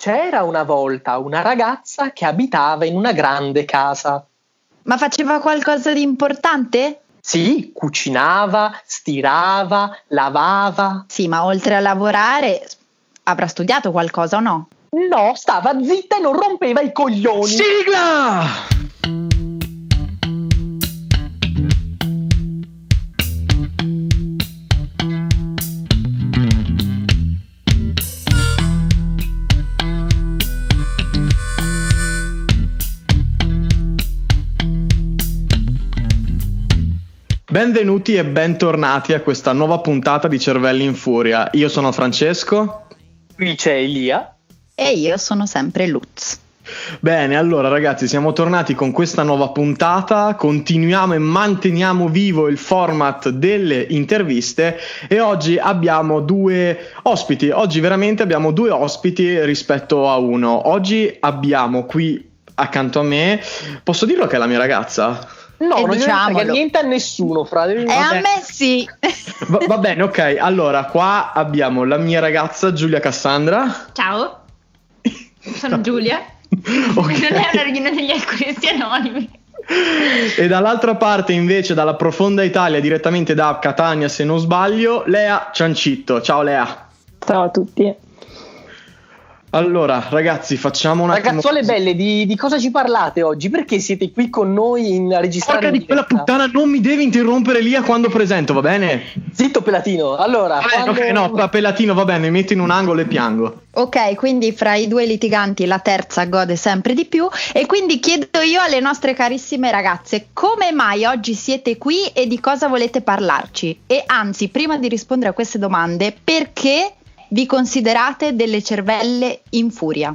C'era una volta una ragazza che abitava in una grande casa. Ma faceva qualcosa di importante? Sì, cucinava, stirava, lavava. Sì, ma oltre a lavorare avrà studiato qualcosa o no? No, stava zitta e non rompeva i coglioni. Sigla! Benvenuti e bentornati a questa nuova puntata di Cervelli in Furia. Io sono Francesco. Qui c'è Elia. E io sono sempre Lutz. Bene, allora ragazzi, siamo tornati con questa nuova puntata, continuiamo e manteniamo vivo il format delle interviste e oggi abbiamo due ospiti, oggi veramente abbiamo due ospiti rispetto a uno. Oggi abbiamo qui accanto a me, posso dirlo che è la mia ragazza? No, e non gliene niente a nessuno, frate. E a me sì. Va, va, bene, ok. Allora, qua abbiamo la mia ragazza Giulia Cassandra. Ciao. Sono Giulia. okay. Non è una riunione degli alcolisti anonimi. E dall'altra parte, invece, dalla profonda Italia, direttamente da Catania, se non sbaglio, Lea Ciancitto. Ciao Lea. Ciao a tutti. Allora, ragazzi, facciamo una. Ragazzuole belle, di, di, cosa ci parlate oggi? Perché siete qui con noi in registrare? Porca di quella puttana, non mi devi interrompere lì a quando presento, va bene? Zitto, Pelatino. Allora, eh, quando... ok, no, Pelatino, va bene, mi metto in un angolo e piango. Ok, quindi fra i due litiganti la terza gode sempre di più. E quindi chiedo io alle nostre carissime ragazze, come mai oggi siete qui e di cosa volete parlarci? E anzi, prima di rispondere a queste domande, perché vi considerate delle cervelle in furia?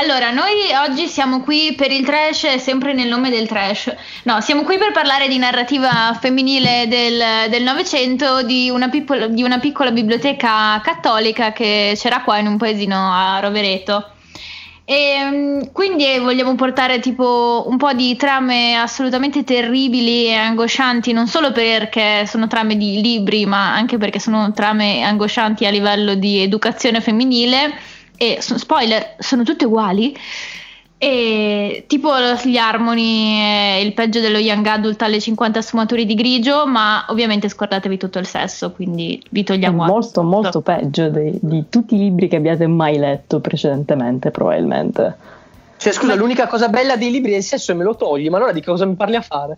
Allora, noi oggi siamo qui per il trash, sempre nel nome del trash. No, siamo qui per parlare di narrativa femminile del Novecento, di, di, una piccola biblioteca cattolica che c'era qua in un paesino a Rovereto. E ehm, quindi vogliamo portare tipo un po' di trame assolutamente terribili e angoscianti, non solo perché sono trame di libri, ma anche perché sono trame angoscianti a livello di educazione femminile. E spoiler, sono tutte uguali. E tipo gli Harmony è il peggio dello Young Adult alle 50 sfumature di grigio, ma ovviamente scordatevi tutto il sesso, quindi vi togliamo. È molto, molto peggio di, di, tutti i libri che abbiate mai letto precedentemente, probabilmente. Cioè, scusa, ma... l'unica cosa bella dei libri del sesso è me lo togli, ma allora di cosa mi parli a fare?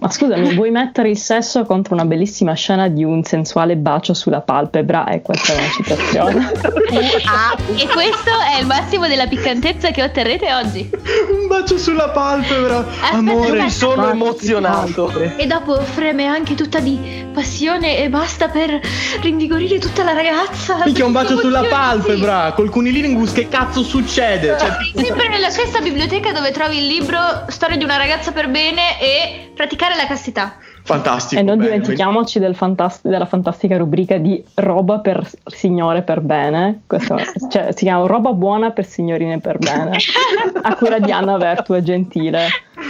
Ma scusami, vuoi mettere il sesso contro una bellissima scena di un sensuale bacio sulla palpebra? E questa è una citazione. ah, e questo è il massimo della piccantezza che otterrete oggi. un bacio sulla palpebra. Aspetta, Amore, mi sono emozionato. E dopo freme anche tutta di passione e basta per rinvigorire tutta la ragazza. Mica un bacio sulla palpebra, col cunilingus, che cazzo succede? Cioè, sempre nella stessa biblioteca dove trovi il libro Storia di una ragazza per bene e praticare la castità. Fantastico. E non bene, dimentichiamoci del fantast- della fantastica rubrica di roba per signore per bene. Questo, cioè, si chiama roba buona per signorine per bene. a cura di Anna Vertua Gentile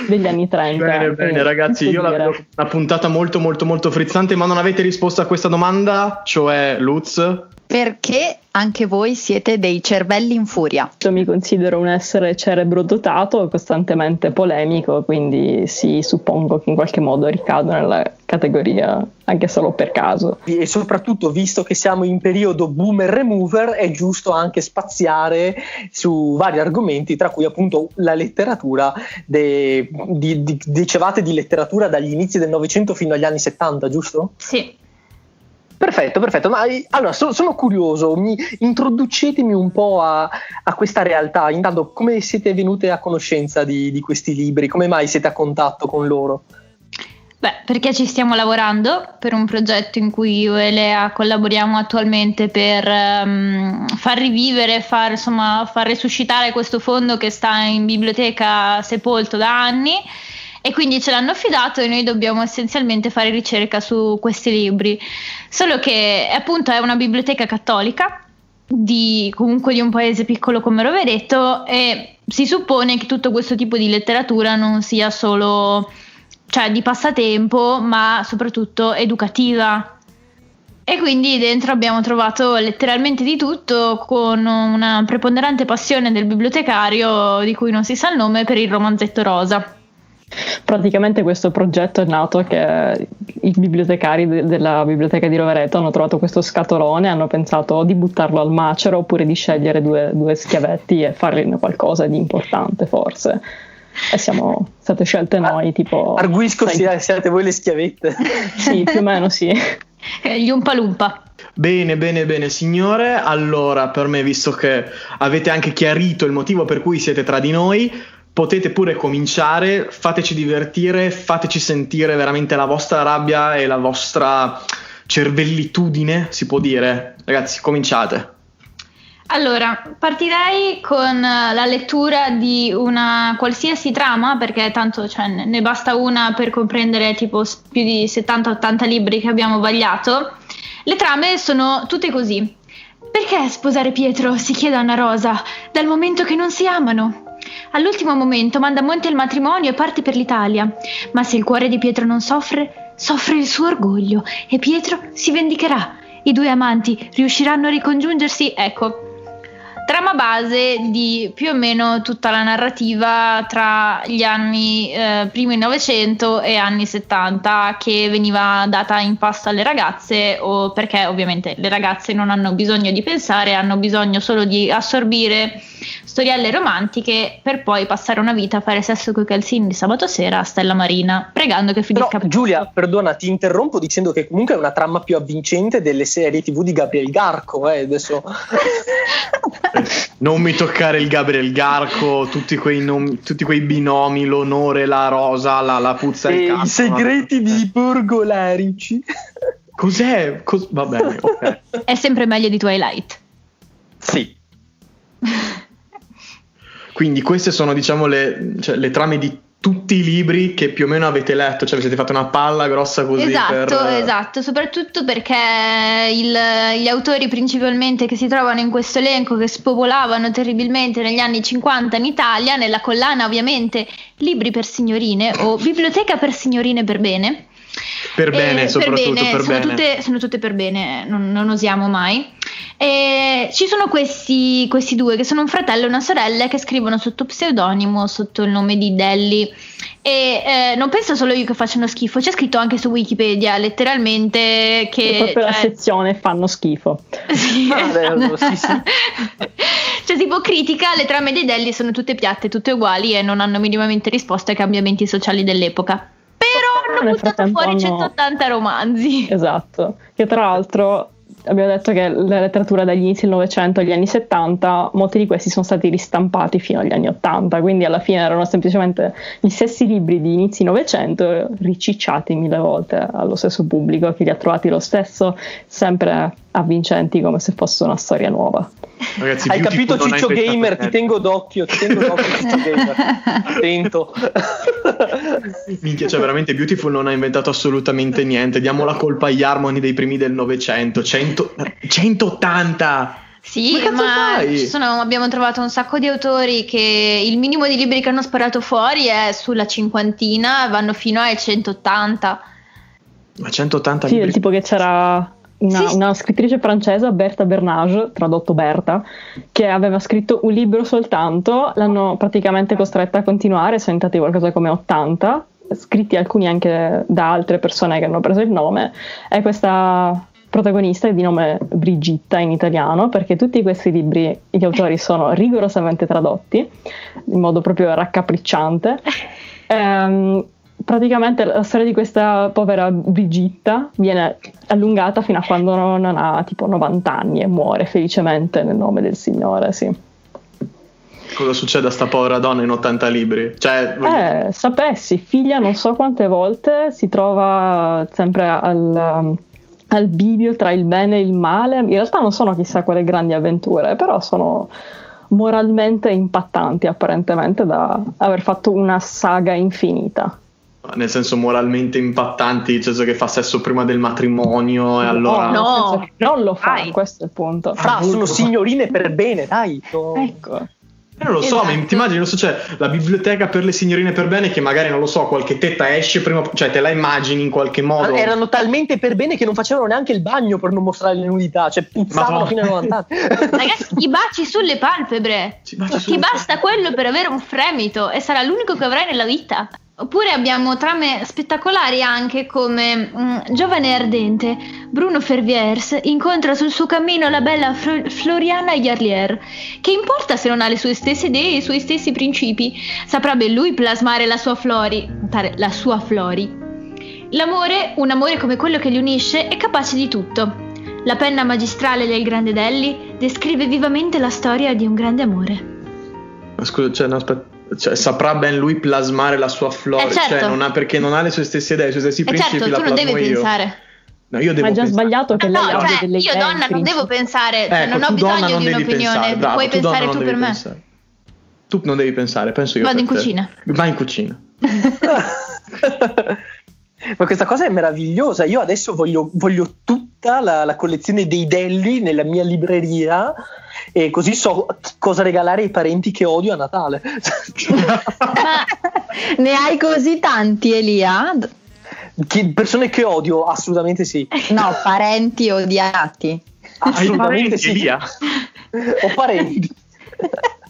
degli anni 30. Bene, bene, ragazzi, io la vedo una puntata molto, molto, molto frizzante, ma non avete risposto a questa domanda, cioè Lutz perché anche voi siete dei cervelli in furia. Io mi considero un essere cerebro dotato, costantemente polemico, quindi sì, suppongo che in qualche modo ricado nella categoria anche solo per caso. E soprattutto, visto che siamo in periodo boomer remover, è giusto anche spaziare su vari argomenti, tra cui appunto la letteratura. De, di, di, dicevate di letteratura dagli inizi del Novecento fino agli anni 70, giusto? Sì. Perfetto, perfetto. Ma allora so, sono curioso, mi, introducetemi un po' a, a, questa realtà. Intanto, come siete venute a conoscenza di, di, questi libri? Come mai siete a contatto con loro? Beh, perché ci stiamo lavorando per un progetto in cui io e Lea collaboriamo attualmente per um, far rivivere, far, insomma, far resuscitare questo fondo che sta in biblioteca sepolto da anni e quindi ce l'hanno affidato e noi dobbiamo essenzialmente fare ricerca su questi libri. Solo che appunto è una biblioteca cattolica di, comunque di un paese piccolo come Rovereto e si suppone che tutto questo tipo di letteratura non sia solo cioè, di passatempo ma soprattutto educativa E quindi dentro abbiamo trovato letteralmente di tutto con una preponderante passione del bibliotecario di cui non si sa il nome per il romanzetto rosa. Praticamente questo progetto è nato che i bibliotecari de- della biblioteca di Rovereto hanno trovato questo scatolone, hanno pensato di buttarlo al macero oppure di scegliere due, due schiavetti e farne qualcosa di importante forse. E siamo state scelte noi, tipo... Arguisco sai, siate voi le schiavette. sì, più o meno sì. Gli Umpalumpa. Bene, bene, bene, signore. Allora, per me, visto che avete anche chiarito il motivo per cui siete tra di noi, potete pure cominciare, fateci divertire, fateci sentire veramente la vostra rabbia e la vostra cervellitudine, si può dire. Ragazzi, cominciate. Allora, partirei con la lettura di una qualsiasi trama, perché tanto cioè, ne basta una per comprendere tipo più di 70-80 libri che abbiamo vagliato. Le trame sono tutte così. Perché sposare Pietro? si chiede Anna Rosa, dal momento che non si amano. All'ultimo momento manda a monte il matrimonio e parte per l'Italia. Ma se il cuore di Pietro non soffre, soffre il suo orgoglio e Pietro si vendicherà. I due amanti riusciranno a ricongiungersi? Ecco, trama base di più o meno tutta la narrativa tra gli anni eh, primi 900 e anni 70 che veniva data in pasto alle ragazze o perché ovviamente le ragazze non hanno bisogno di pensare, hanno bisogno solo di assorbire storielle romantiche per poi passare una vita a fare sesso con i calzini di sabato sera a Stella Marina, pregando che finisca. Però, Giulia, perdona, ti interrompo dicendo che comunque è una trama più avvincente delle serie TV di Gabriel Garco. Eh, adesso. non mi toccare il Gabriel Garco, tutti quei, nomi, tutti quei binomi, l'onore, la rosa, la, la puzza e cazzo. I segreti di Borgolarici. Cos'è? Cos- va bene, ok. È sempre meglio di Twilight. Sì. Quindi queste sono diciamo le, cioè, le, trame di tutti i libri che più o meno avete letto, cioè vi siete fatto una palla grossa così. Esatto, per... esatto, soprattutto perché il, gli autori principalmente che si trovano in questo elenco che spopolavano terribilmente negli anni 50 in Italia, nella collana ovviamente Libri per signorine o Biblioteca per signorine per bene. Per bene, soprattutto per bene. Per sono, bene. Tutte, sono tutte per bene, non, non osiamo mai. E ci sono questi, questi, due che sono un fratello e una sorella che scrivono sotto pseudonimo, sotto il nome di Delli. E eh, non penso solo io che facciano schifo, c'è scritto anche su Wikipedia letteralmente che. È proprio la sezione fanno schifo. Sì, ah, bello, sì, sì. cioè, tipo critica, le trame dei Delli sono tutte piatte, tutte uguali e non hanno minimamente risposto ai cambiamenti sociali dell'epoca. Però hanno buttato fuori 180 romanzi. Esatto, che tra l'altro abbiamo detto che la letteratura dagli inizi del Novecento agli anni 70, molti di questi sono stati ristampati fino agli anni 80, quindi alla fine erano semplicemente gli stessi libri di inizi Novecento ricicciati mille volte allo stesso pubblico, che li ha trovati lo stesso, sempre avvincenti come se fosse una storia nuova. Ragazzi, hai capito Ciccio Gamer? Ti tengo d'occhio, ti tengo d'occhio Ciccio Gamer. Attento. Minchia, cioè veramente Beautiful non ha inventato assolutamente niente. Diamo la colpa agli Harmony dei primi del Novecento. 100, 180! Sì, ma, ma sono, abbiamo trovato un sacco di autori che il minimo di libri che hanno sparato fuori è sulla cinquantina, vanno fino ai 180. Ma 180 sì, libri? Sì, tipo che c'era una, sì. una, scrittrice francese, Berta Bernage, tradotto Berta, che aveva scritto un libro soltanto, l'hanno praticamente costretta a continuare, sono diventati qualcosa come 80, scritti alcuni anche da altre persone che hanno preso il nome, e questa protagonista è di nome Brigitta in italiano, perché tutti questi libri, gli autori sono rigorosamente tradotti, in modo proprio raccapricciante. Ehm, praticamente la storia di questa povera Brigitta viene allungata fino a quando non ha tipo 90 anni e muore felicemente nel nome del Signore, sì. Cosa succede a sta povera donna in 80 libri? Cioè, eh, sapessi, figlia non so quante volte si trova sempre al, al bivio tra il bene e il male. In realtà non sono chissà quale grandi avventure, però sono moralmente impattanti apparentemente da aver fatto una saga infinita nel senso moralmente impattanti, nel senso che fa sesso prima del matrimonio e allora... No, no non lo fa, dai. questo è il punto. Fra, sono signorine per bene, dai. Ecco. Eh, non lo so, Esatto. ma ti immagini, non so, c'è la biblioteca per le signorine per bene che magari, non lo so, qualche tetta esce prima, cioè te la immagini in qualche modo. Ah, Erano talmente per bene che non facevano neanche il bagno per non mostrare le nudità, cioè puzzavano Madonna. fino ai 90 anni. Ragazzi, i baci sulle palpebre. Ci baci Ti sulle basta quello per avere un fremito e sarà l'unico che avrai nella vita. Oppure abbiamo trame spettacolari anche come mm, giovane ardente Bruno Ferviers incontra sul suo cammino la bella Fro- Floriana Yarlier. Che importa se non ha le sue stesse idee e i suoi stessi principi? Saprà ben lui plasmare la sua Flori, la sua Flori. L'amore, un amore come quello che li unisce, è capace di tutto. La penna magistrale del grande Delli descrive vivamente la storia di un grande amore. Ma Scusa, cioè, no, aspetta. Cioè, saprà ben lui plasmare la sua flora, Eh, certo. cioè, non ha, perché non ha le sue stesse idee, i suoi stessi E principi. certo, la tu non devi io. pensare. No, io devo Ma è già pensare. sbagliato che Ah, lei no, cioè, delle io idee. donna non devo pensare, cioè, Ecco, non ho bisogno non di un'opinione, pensare, bravo, puoi tu pensare tu per me. pensare. Tu non devi pensare, penso io. Vado in te. cucina. Vai in cucina. Ma questa cosa è meravigliosa. Io adesso voglio, voglio tutta la, la collezione dei Delli nella mia libreria e così so cosa regalare ai parenti che odio a Natale. Ma ne hai così tanti, Elia? Che- persone che odio, assolutamente sì. No, parenti odiati. Assolutamente sì. Elia. Ho parenti.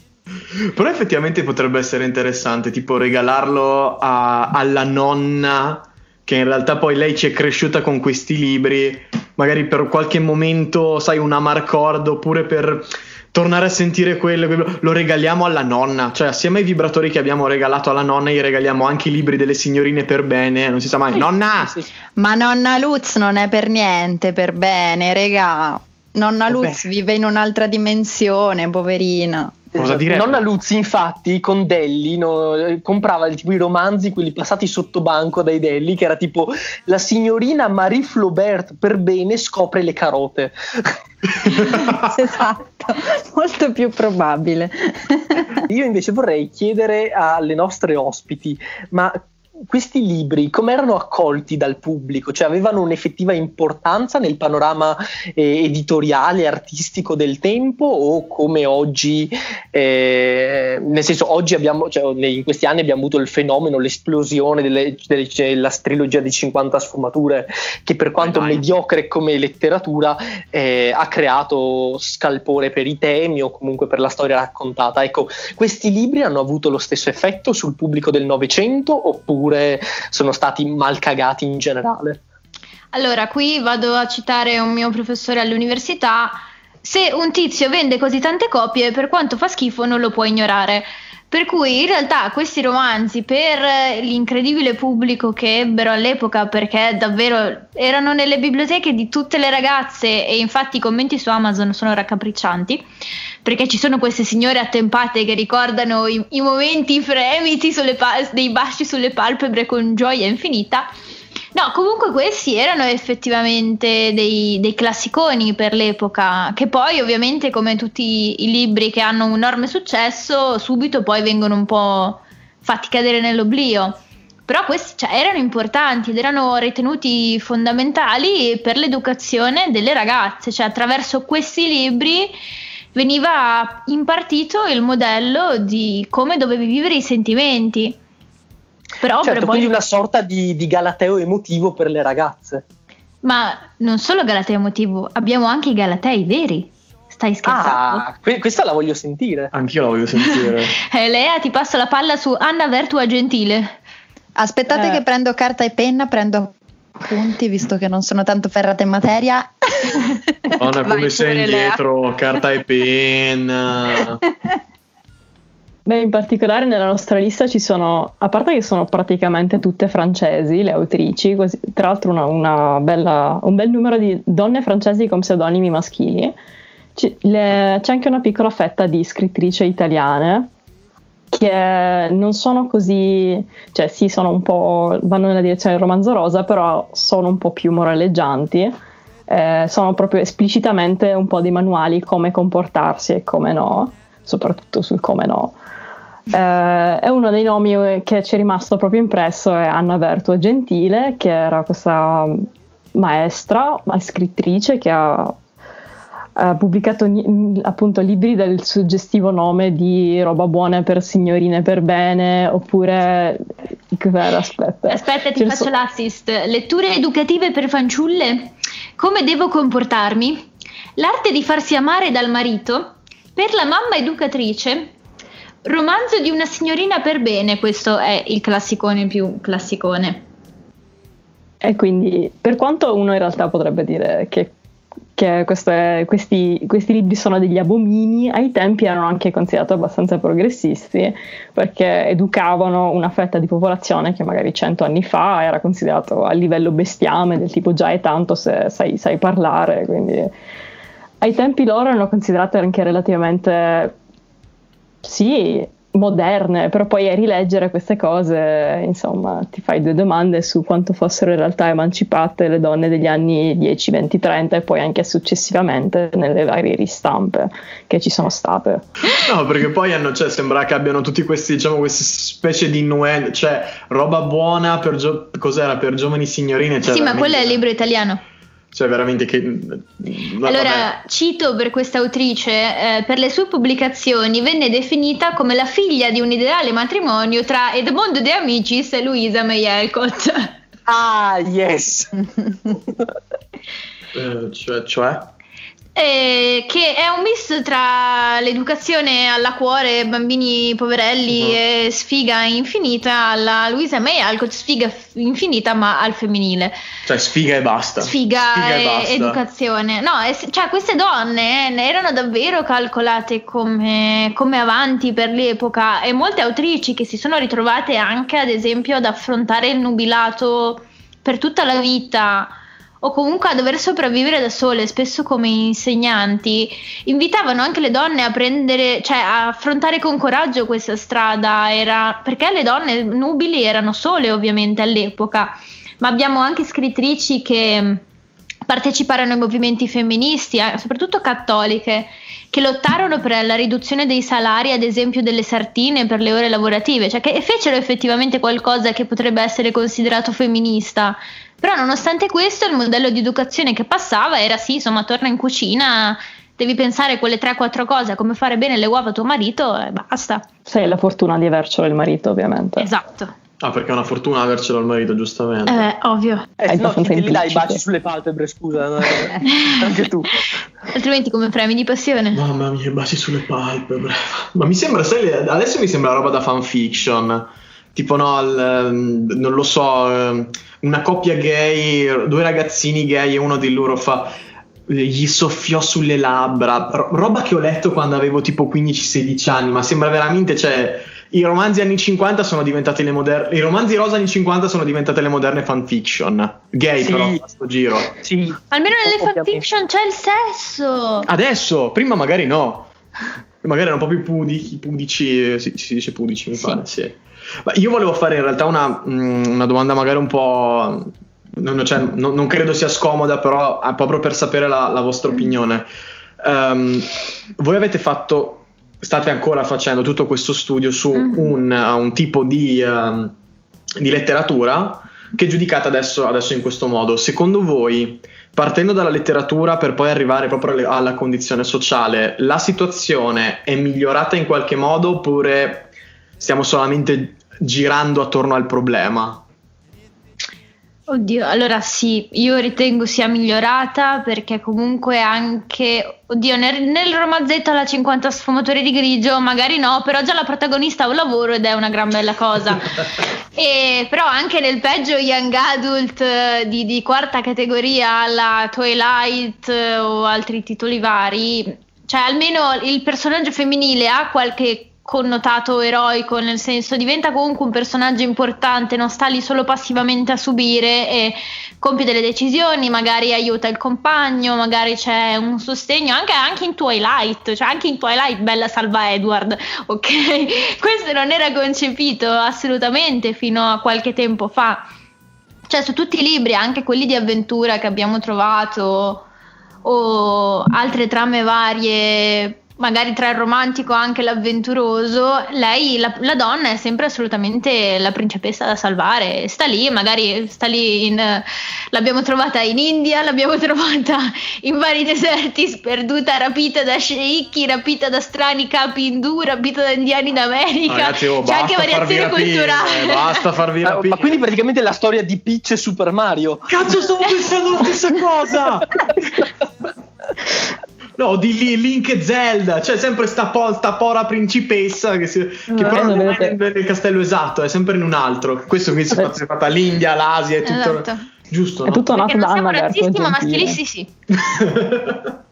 Però effettivamente potrebbe essere interessante, tipo regalarlo a- alla nonna, che in realtà poi lei ci è cresciuta con questi libri, magari per qualche momento, sai, un amarcord, oppure per tornare a sentire quello, quello- lo regaliamo alla nonna, cioè assieme ai vibratori che abbiamo regalato alla nonna, gli regaliamo anche i libri delle signorine per bene, non si sa mai, nonna! Sì, sì. Ma nonna Luz non è per niente, per bene, regà. Nonna Vabbè. Luz vive in un'altra dimensione, poverina. Cosa Esatto. direbbe? Nonna Luzzi, infatti, con Delli no, comprava tipo i romanzi, quelli passati sotto banco dai Delli, che era tipo la signorina Marie Flaubert per bene scopre le carote. esatto, molto più probabile. Io invece vorrei chiedere alle nostre ospiti, ma questi libri come erano accolti dal pubblico? Cioè avevano un'effettiva importanza nel panorama eh, editoriale, artistico del tempo o come oggi, eh, nel senso oggi abbiamo, cioè, in questi anni abbiamo avuto il fenomeno, l'esplosione delle, delle- della trilogia di 50 sfumature che per quanto Dai. mediocre come letteratura eh, ha creato scalpore per i temi o comunque per la storia raccontata. Ecco, questi libri hanno avuto lo stesso effetto sul pubblico del Novecento oppure sono stati mal cagati in generale? Allora, qui vado a citare un mio professore all'università. Se un tizio vende così tante copie, per quanto fa schifo, non lo può ignorare. Per cui in realtà questi romanzi, per l'incredibile pubblico che ebbero all'epoca, perché davvero erano nelle biblioteche di tutte le ragazze, e infatti i commenti su Amazon sono raccapriccianti, perché ci sono queste signore attempate che ricordano i, i momenti fremiti sulle pa- dei baci sulle palpebre con gioia infinita. No, comunque questi erano effettivamente dei, dei classiconi per l'epoca, che poi ovviamente come tutti i libri che hanno un enorme successo, subito poi vengono un po' fatti cadere nell'oblio. Però questi cioè, erano importanti ed erano ritenuti fondamentali per l'educazione delle ragazze, cioè attraverso questi libri veniva impartito il modello di come dovevi vivere i sentimenti. Però per certo, poi- quindi una sorta di, di galateo emotivo per le ragazze. Ma non solo Galateo emotivo, abbiamo anche i Galatei veri. Stai scherzando? Ah, que- questa la voglio sentire. Anch'io la voglio sentire. Eh, Lea, ti passo la palla su Anna Vertua Gentile. Aspettate Eh. che prendo carta e penna, prendo appunti, visto che non sono tanto ferrata in materia. Donna, Vai come sei pure, Lea. indietro, carta e penna. Beh, in particolare nella nostra lista ci sono, a parte che sono praticamente tutte francesi, le autrici, così- tra l'altro una, una bella- un bel numero di donne francesi con pseudonimi maschili. Ci- le- c'è anche una piccola fetta di scrittrici italiane che non sono così, cioè sì, sono un po', vanno nella direzione del romanzo rosa, però sono un po' più moraleggianti. Eh, sono proprio esplicitamente un po' dei manuali come comportarsi e come no, soprattutto sul come no. Eh, e uno dei nomi eh, che ci è rimasto proprio impresso è Anna Vertua Gentile, che era questa maestra, ma scrittrice che ha ha pubblicato appunto libri dal suggestivo nome di roba buona per signorine per bene oppure aspetta aspetta ti faccio so- l'assist. Letture educative per fanciulle? Come devo comportarmi? L'arte di farsi amare dal marito? Per la mamma educatrice romanzo di una signorina per bene questo è il classicone più classicone. E quindi per quanto uno in realtà potrebbe dire che che queste, questi, questi, libri sono degli abomini, ai tempi erano anche considerati abbastanza progressisti perché educavano una fetta di popolazione che magari cento anni fa era considerato a livello bestiame, del tipo già è tanto se sai, sai parlare, quindi ai tempi loro erano considerate anche relativamente sì, moderne, però poi a rileggere queste cose, insomma, ti fai due domande su quanto fossero in realtà emancipate le donne degli anni 10, 20, 30 e poi anche successivamente nelle varie ristampe che ci sono state. No, perché poi hanno, cioè, sembra che abbiano tutti questi, diciamo, queste specie di innuendo, cioè roba buona per, gio- cos'era, per giovani signorine. Cioè, sì, ma quello è il libro italiano. Cioè, veramente che. Allora, vabbè. cito per questa autrice: eh, per le sue pubblicazioni venne definita come la figlia di un ideale matrimonio tra Edmondo De Amicis e Luisa May Alcott. Ah, yes! eh, cioè, cioè? Eh, che è un mix tra l'educazione alla cuore, bambini poverelli uh-huh. e sfiga infinita alla Luisa May Alcott, sfiga infinita ma al femminile. Cioè sfiga e basta. Sfiga, sfiga e, e basta. educazione. No, es- cioè queste donne eh, erano davvero calcolate come, come avanti per l'epoca e molte autrici che si sono ritrovate anche ad esempio ad affrontare il nubilato per tutta la vita o comunque a dover sopravvivere da sole, spesso come insegnanti, invitavano anche le donne a prendere, cioè a affrontare con coraggio questa strada, era, perché le donne nubili erano sole ovviamente all'epoca, ma abbiamo anche scrittrici che parteciparono ai movimenti femministi, soprattutto cattoliche, che lottarono per la riduzione dei salari, ad esempio delle sartine per le ore lavorative, cioè che fecero effettivamente qualcosa che potrebbe essere considerato femminista, però nonostante questo il modello di educazione che passava era sì, insomma, torna in cucina, devi pensare quelle 3-4 cose, come fare bene le uova a tuo marito e basta. Sei la fortuna di avercelo il marito, ovviamente. Esatto. Ah, perché è una fortuna avercelo al marito, giustamente. Eh, ovvio. Eh, no, chi ti dai i baci sulle palpebre, scusa, no? anche tu. Altrimenti come premi di passione? Mamma mia, i baci sulle palpebre. Ma mi sembra, sai, adesso mi sembra roba da fanfiction tipo no, al, ehm, non lo so, ehm, una coppia gay, due ragazzini gay e uno di loro fa gli soffiò sulle labbra, roba che ho letto quando avevo tipo 15-16 anni, ma sembra veramente, cioè, i romanzi anni 50 sono diventati le moderne, i romanzi rosa anni 50 sono diventate le moderne fanfiction, gay sì. però a sto giro. Sì. Almeno nelle fanfiction c'è il sesso. Adesso, prima magari no. Magari erano un po' più pudici, pudici si, si dice pudici mi sì. pare, sì. Ma io volevo fare in realtà una, mm, una domanda magari un po'... Non, cioè, non, non, credo sia scomoda, però ah, proprio per sapere la, la vostra opinione. Um, voi avete fatto, state ancora facendo tutto questo studio su mm. un, un, tipo di, um, di, letteratura che è giudicata adesso, adesso in questo modo. Secondo voi, partendo dalla letteratura per poi arrivare proprio alla condizione sociale, la situazione è migliorata in qualche modo oppure stiamo solamente girando attorno al problema. Oddio, allora sì, io ritengo sia migliorata perché comunque anche, oddio, nel, nel romanzetto alla 50 sfumature di grigio magari no, però già la protagonista ha un lavoro ed è una gran bella cosa. e, però anche nel peggio young adult eh, di, di quarta categoria alla Twilight eh, o altri titoli vari, cioè almeno il personaggio femminile ha qualche connotato eroico, nel senso diventa comunque un personaggio importante, non sta lì solo passivamente a subire e compie delle decisioni, magari aiuta il compagno, magari c'è un sostegno, anche, anche in Twilight, cioè anche in Twilight bella salva Edward, ok? Questo non era concepito assolutamente fino a qualche tempo fa. Cioè su tutti i libri, anche quelli di avventura che abbiamo trovato o altre trame varie magari tra il romantico e anche l'avventuroso, lei, la, la, donna, è sempre assolutamente la principessa da salvare. Sta lì, magari sta lì in. L'abbiamo trovata in India, l'abbiamo trovata in vari deserti, sperduta, rapita da sceicchi, rapita da strani capi indù, rapita da indiani d'America. Ragazzi, oh, C'è anche variazione culturale. Eh, basta farvi rapire. Ma quindi praticamente è la storia di Peach e Super Mario. Cazzo, stavo pensando la stessa cosa! No, di Link e Zelda, cioè sempre sta, po- sta pora principessa che, si, che no, però non è nel castello esatto, è sempre in un altro. Questo qui si è fatta l'India, l'Asia, è tutto esatto. giusto. È no? tutto nato da Anna siamo razzisti, ma maschilisti sì.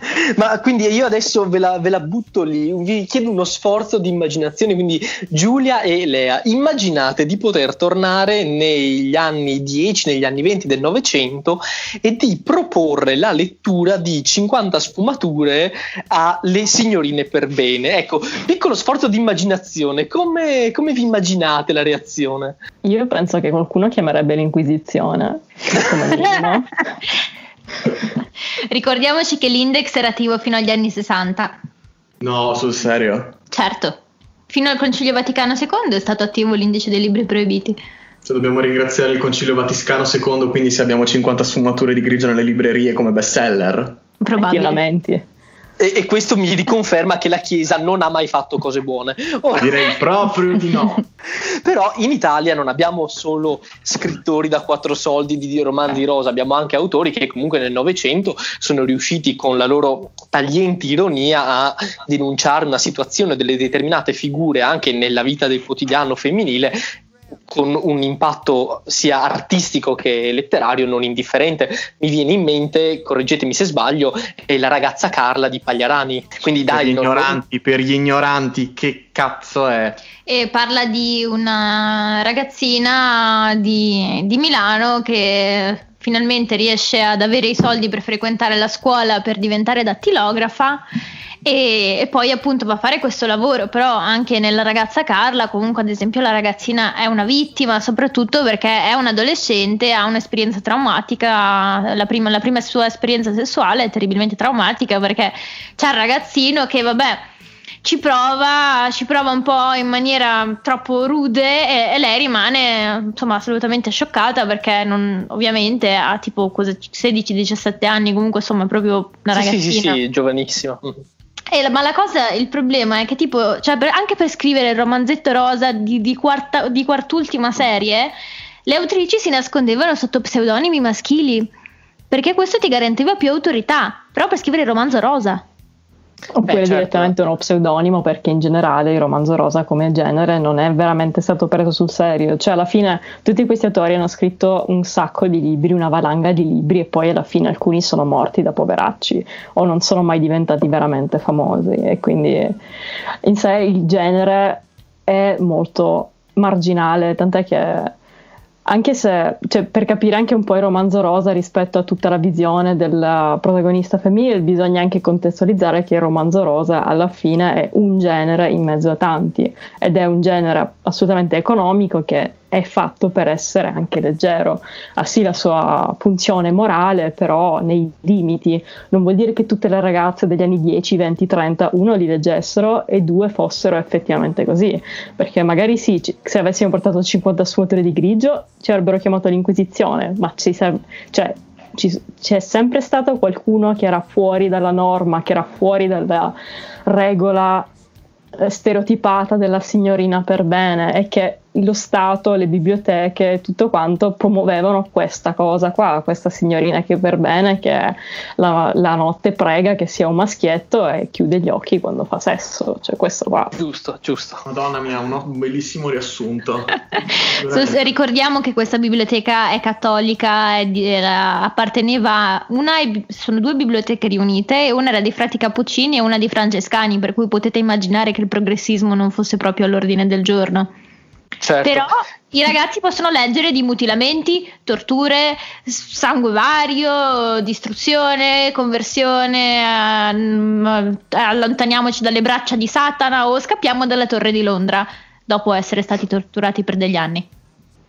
Ma quindi io adesso ve la, ve la, butto lì, vi chiedo uno sforzo di immaginazione, quindi Giulia e Lea, immaginate di poter tornare negli anni 10, negli anni 20 del Novecento e di proporre la lettura di 50 sfumature alle signorine per bene. Ecco, piccolo sforzo di immaginazione, come, come vi immaginate la reazione? Io penso che qualcuno chiamerebbe l'Inquisizione, come minimo. Ricordiamoci che l'index era attivo fino agli anni 60. No, sul serio? Certo. Fino al Concilio Vaticano II è stato attivo l'indice dei libri proibiti. Cioè, dobbiamo ringraziare il Concilio Vaticano II, quindi se abbiamo 50 sfumature di grigio nelle librerie come bestseller. Probabilmente. E, e, questo mi riconferma che la Chiesa non ha mai fatto cose buone. Ora, Direi proprio di no. Però in Italia non abbiamo solo scrittori da quattro soldi di romanzi rosa, abbiamo anche autori che comunque nel Novecento sono riusciti con la loro tagliente ironia a denunciare una situazione delle determinate figure anche nella vita del quotidiano femminile con un impatto sia artistico che letterario non indifferente. Mi viene in mente, correggetemi se sbaglio, è la ragazza Carla di Pagliarani. Quindi per, dai, gli ignoranti, non... per gli ignoranti, che cazzo è? E parla di una ragazzina di, di Milano che finalmente riesce ad avere i soldi per frequentare la scuola per diventare dattilografa e, e, poi appunto va a fare questo lavoro, però anche nella ragazza Carla comunque ad esempio la ragazzina è una vittima soprattutto perché è un adolescente, ha un'esperienza traumatica, la prima, la prima sua esperienza sessuale è terribilmente traumatica perché c'è il ragazzino che vabbè ci prova, ci prova un po' in maniera troppo rude e, e lei rimane insomma assolutamente scioccata perché non, ovviamente ha tipo 16-17 anni, comunque insomma è proprio una ragazzina. Sì, sì, sì, giovanissima. Eh, ma la cosa, il problema è che tipo, cioè per, anche per scrivere il romanzetto rosa di, di, quarta, di quart'ultima serie, le autrici si nascondevano sotto pseudonimi maschili, perché questo ti garantiva più autorità, però per scrivere il romanzo rosa. Oppure Beh, certo. direttamente uno pseudonimo perché in generale il romanzo rosa come genere non è veramente stato preso sul serio, cioè alla fine tutti questi autori hanno scritto un sacco di libri, una valanga di libri e poi alla fine alcuni sono morti da poveracci o non sono mai diventati veramente famosi e quindi in sé il genere è molto marginale, tant'è che anche se cioè, per capire anche un po' il romanzo rosa rispetto a tutta la visione del protagonista femminile, bisogna anche contestualizzare che il romanzo rosa alla fine è un genere in mezzo a tanti ed è un genere assolutamente economico che è fatto per essere anche leggero. Ha sì la sua funzione morale, però nei limiti. Non vuol dire che tutte le ragazze degli anni 10, 20, 30, uno, li leggessero e due, fossero effettivamente così. Perché magari sì, se avessimo portato 50 sfumature di grigio, ci avrebbero chiamato l'Inquisizione, ma ci serve, cioè, ci, c'è sempre stato qualcuno che era fuori dalla norma, che era fuori dalla regola eh, stereotipata della signorina per bene e che lo Stato, le biblioteche, tutto quanto promuovevano questa cosa qua, questa signorina che per bene, che la, la, notte prega che sia un maschietto e chiude gli occhi quando fa sesso, cioè questo qua. Giusto, giusto. Madonna mia, un bellissimo riassunto. so, ricordiamo che questa biblioteca è cattolica, è di, era, apparteneva, una è, sono due biblioteche riunite, una era dei frati Cappuccini e una dei francescani, per cui potete immaginare che il progressismo non fosse proprio all'ordine del giorno. Certo. Però i ragazzi possono leggere di mutilamenti, torture, sangue vario, distruzione, conversione, uh, allontaniamoci dalle braccia di Satana o scappiamo dalla torre di Londra dopo essere stati torturati per degli anni.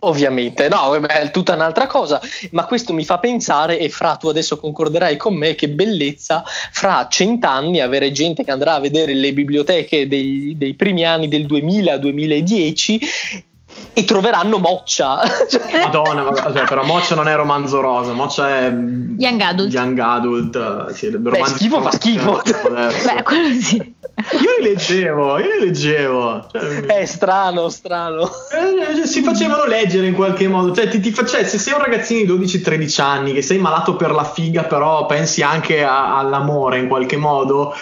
Ovviamente, no, è tutta un'altra cosa, ma questo mi fa pensare, e Fra, tu adesso concorderai con me, che bellezza fra cent'anni avere gente che andrà a vedere le biblioteche dei, dei primi anni del 2000-2010 e troveranno Moccia. Madonna, cioè, però Moccia non è romanzo rosa, Moccia è Young Adult. Young Adult sì, Beh, schifo fa schifo. Beh, quello sì. Io li leggevo, io li leggevo. Cioè, è strano, strano. Eh, si facevano leggere in qualche modo. Cioè, ti, ti fa, cioè, se sei un ragazzino di 12-13 anni che sei malato per la figa, però pensi anche a, all'amore in qualche modo,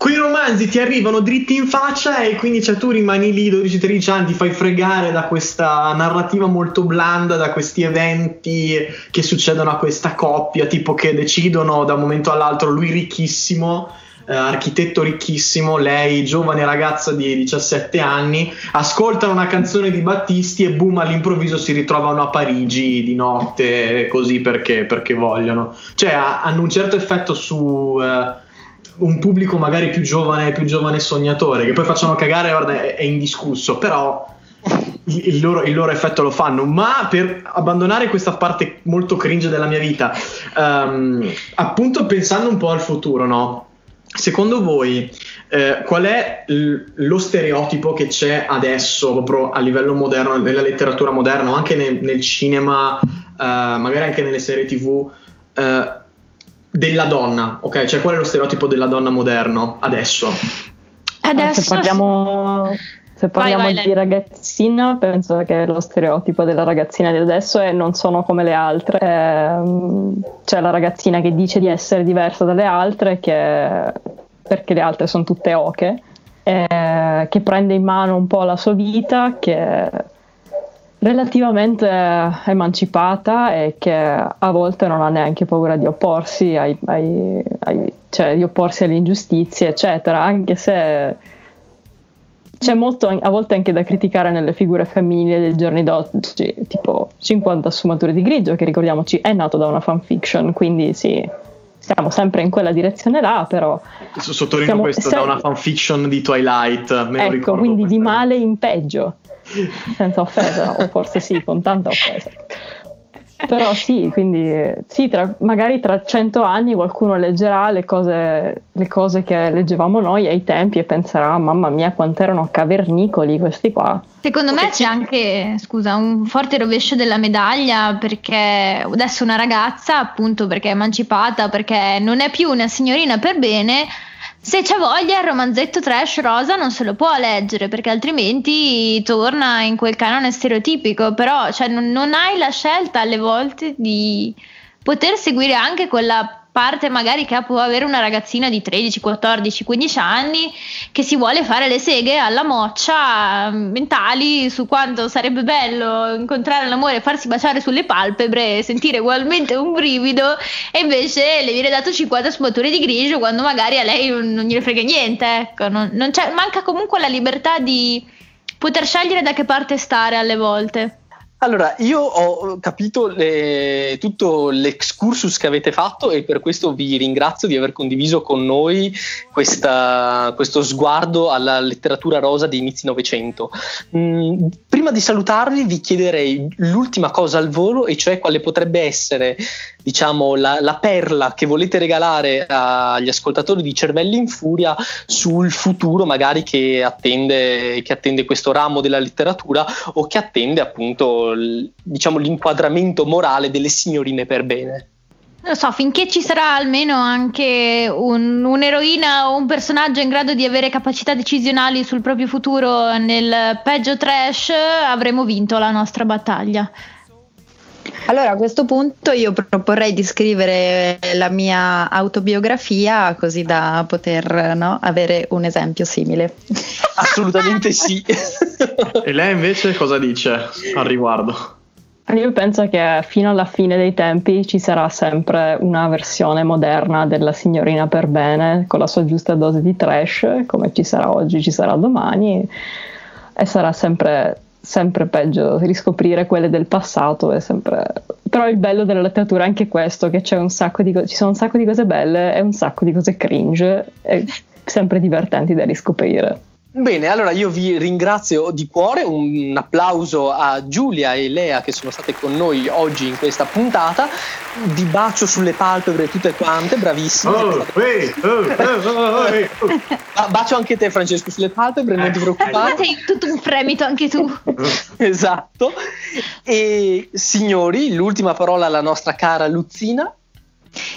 quei romanzi ti arrivano dritti in faccia e quindi cioè, tu rimani lì 12-13 anni, ti fai fregare da questa narrativa molto blanda, da questi eventi che succedono a questa coppia, tipo che decidono da un momento all'altro lui ricchissimo eh, architetto ricchissimo, lei giovane ragazza di 17 anni, ascoltano una canzone di Battisti e boom all'improvviso si ritrovano a Parigi di notte così perché, perché vogliono. Cioè hanno un certo effetto su... Eh, un pubblico magari più giovane, più giovane sognatore, che poi facciano cagare, guarda, è, è indiscusso, però il loro, il loro, effetto lo fanno. Ma per abbandonare questa parte molto cringe della mia vita, um, appunto pensando un po' al futuro, no? Secondo voi eh, qual è l- lo stereotipo che c'è adesso proprio a livello moderno, nella letteratura moderna, anche nel, nel cinema, eh, magari anche nelle serie tv, eh, della donna? Ok, cioè qual è lo stereotipo della donna moderno adesso? Adesso se parliamo, se parliamo vai, vai, di ragazzina, penso che lo stereotipo della ragazzina di adesso è non sono come le altre. Eh, c'è la ragazzina che dice di essere diversa dalle altre, che, perché le altre sono tutte oche, eh, che prende in mano un po' la sua vita, che relativamente emancipata e che a volte non ha neanche paura di opporsi, ai, ai, ai, cioè di opporsi alle ingiustizie, eccetera, anche se c'è molto a volte anche da criticare nelle figure femminili dei giorni d'oggi, tipo 50 sfumature di grigio, che ricordiamoci è nato da una fanfiction, quindi sì, siamo sempre in quella direzione là, però... Sottolineo siamo, questo, se... da una fanfiction di Twilight, me ecco, quindi di male in peggio, senza offesa, o forse sì, con tanta offesa. Però sì, quindi sì, tra, magari tra cento anni qualcuno leggerà le cose, le cose, che leggevamo noi ai tempi e penserà, mamma mia, quanto erano cavernicoli questi qua. Secondo me c'è anche, scusa, un forte rovescio della medaglia perché adesso una ragazza, appunto perché è emancipata, perché non è più una signorina per bene, se c'è voglia il romanzetto trash rosa non se lo può leggere perché altrimenti torna in quel canone stereotipico, però cioè, non, non hai la scelta alle volte di poter seguire anche quella parte magari che può avere una ragazzina di 13, 14, 15 anni che si vuole fare le seghe alla moccia mentali su quanto sarebbe bello incontrare l'amore farsi baciare sulle palpebre e sentire ugualmente un brivido e invece le viene dato 50 sfumature di grigio quando magari a lei non, non gliene frega niente, ecco, non, non manca comunque la libertà di poter scegliere da che parte stare alle volte. Allora, io ho capito le, tutto l'excursus che avete fatto e per questo vi ringrazio di aver condiviso con noi questa, questo sguardo alla letteratura rosa di inizi Novecento. Mm, prima di salutarvi vi chiederei l'ultima cosa al volo e cioè quale potrebbe essere diciamo, la, la, perla che volete regalare agli ascoltatori di Cervelli in Furia sul futuro magari che attende, che attende questo ramo della letteratura o che attende appunto l, diciamo, l'inquadramento morale delle signorine per bene. Non so, finché ci sarà almeno anche un, un'eroina o un personaggio in grado di avere capacità decisionali sul proprio futuro nel peggio trash, avremo vinto la nostra battaglia. Allora a questo punto io proporrei di scrivere la mia autobiografia così da poter no, avere un esempio simile. Assolutamente sì. e lei invece cosa dice al riguardo? Io penso che fino alla fine dei tempi ci sarà sempre una versione moderna della signorina per bene, con la sua giusta dose di trash, come ci sarà oggi, ci sarà domani, e sarà sempre sempre peggio riscoprire quelle del passato è sempre però il bello della letteratura è anche questo che co- ci sono un sacco di cose belle e un sacco di cose cringe e sempre divertenti da riscoprire Bene, allora io vi ringrazio di cuore, un applauso a Giulia e Lea che sono state con noi oggi in questa puntata, di bacio sulle palpebre tutte quante, bravissime. Oh, hey, oh, bacio anche te Francesco sulle palpebre, non ti preoccupare. Sei tutto un fremito anche tu. esatto. E signori, l'ultima parola alla nostra cara Luzzina.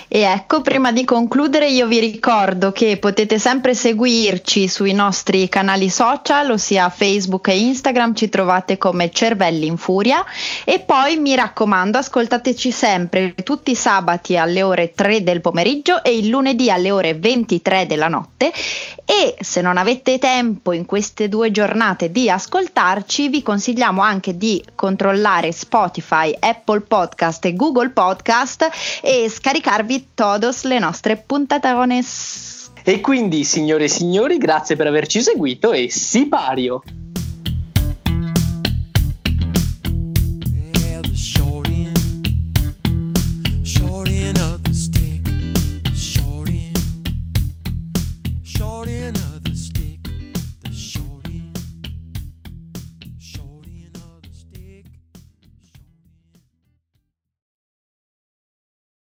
E ecco, prima di concludere io vi ricordo che potete sempre seguirci sui nostri canali social, ossia Facebook e Instagram, ci trovate come Cervelli in Furia. E poi mi raccomando ascoltateci sempre tutti i sabati alle ore 3 del pomeriggio e il lunedì alle ore 23 della notte. E se non avete tempo in queste due giornate di ascoltarci vi consigliamo anche di controllare Spotify, Apple Podcast e Google Podcast e scaricarvi todos le nostre puntatones. E quindi signore e signori grazie per averci seguito e sipario!